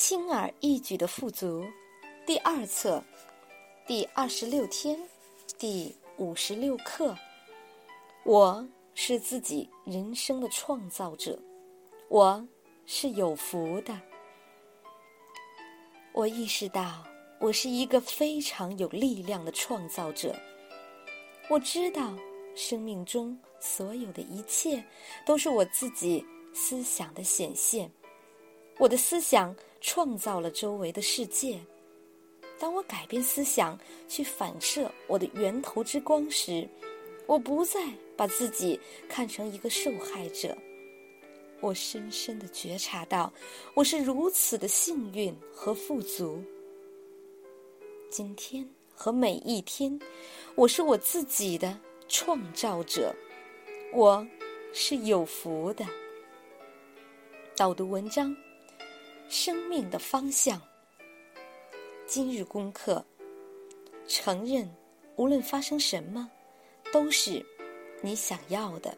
轻而易举的富足，第二册，第二十六天，第五十六课。我是自己人生的创造者，我是有福的。我意识到，我是一个非常有力量的创造者。我知道，生命中所有的一切都是我自己思想的显现。我的思想创造了周围的世界。当我改变思想，去反射我的源头之光时，我不再把自己看成一个受害者。我深深的觉察到，我是如此的幸运和富足。今天和每一天，我是我自己的创造者，我是有福的。导读文章。生命的方向。今日功课：承认，无论发生什么，都是你想要的。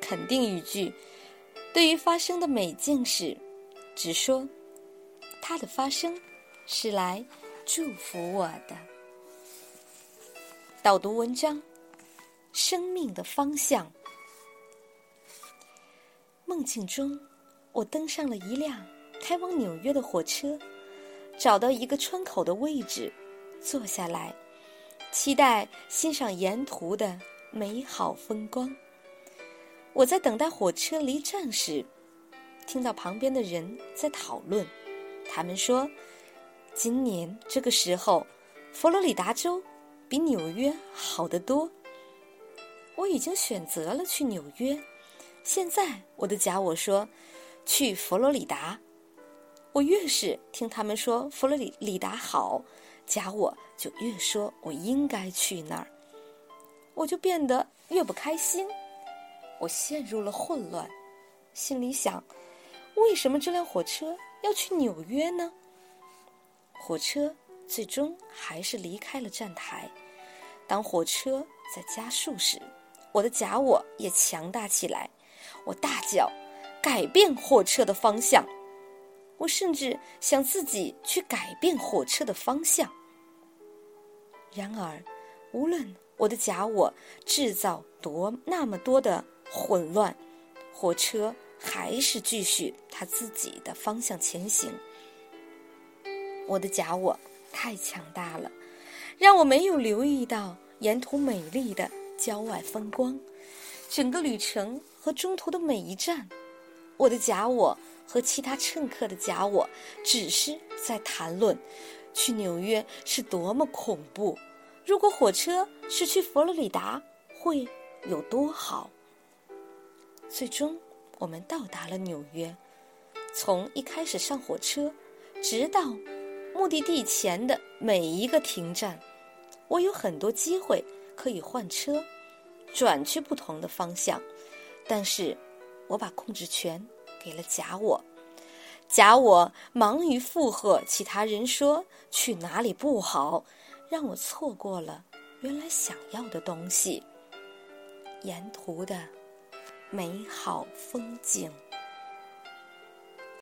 肯定语句：对于发生的每件事，只说它的发生是来祝福我的。导读文章：生命的方向。梦境中。我登上了一辆开往纽约的火车，找到一个窗口的位置，坐下来，期待欣赏沿途的美好风光。我在等待火车离站时，听到旁边的人在讨论。他们说，今年这个时候，佛罗里达州比纽约好得多。我已经选择了去纽约，现在我的假我说。去佛罗里达，我越是听他们说佛罗里里达好，假我就越说我应该去那儿，我就变得越不开心，我陷入了混乱，心里想：为什么这辆火车要去纽约呢？火车最终还是离开了站台。当火车在加速时，我的假我也强大起来，我大叫。改变火车的方向，我甚至想自己去改变火车的方向。然而，无论我的假我制造多那么多的混乱，火车还是继续它自己的方向前行。我的假我太强大了，让我没有留意到沿途美丽的郊外风光，整个旅程和中途的每一站。我的假我和其他乘客的假我只是在谈论去纽约是多么恐怖，如果火车是去佛罗里达会有多好。最终，我们到达了纽约。从一开始上火车，直到目的地前的每一个停站，我有很多机会可以换车，转去不同的方向，但是。我把控制权给了假我，假我忙于附和其他人说去哪里不好，让我错过了原来想要的东西——沿途的美好风景。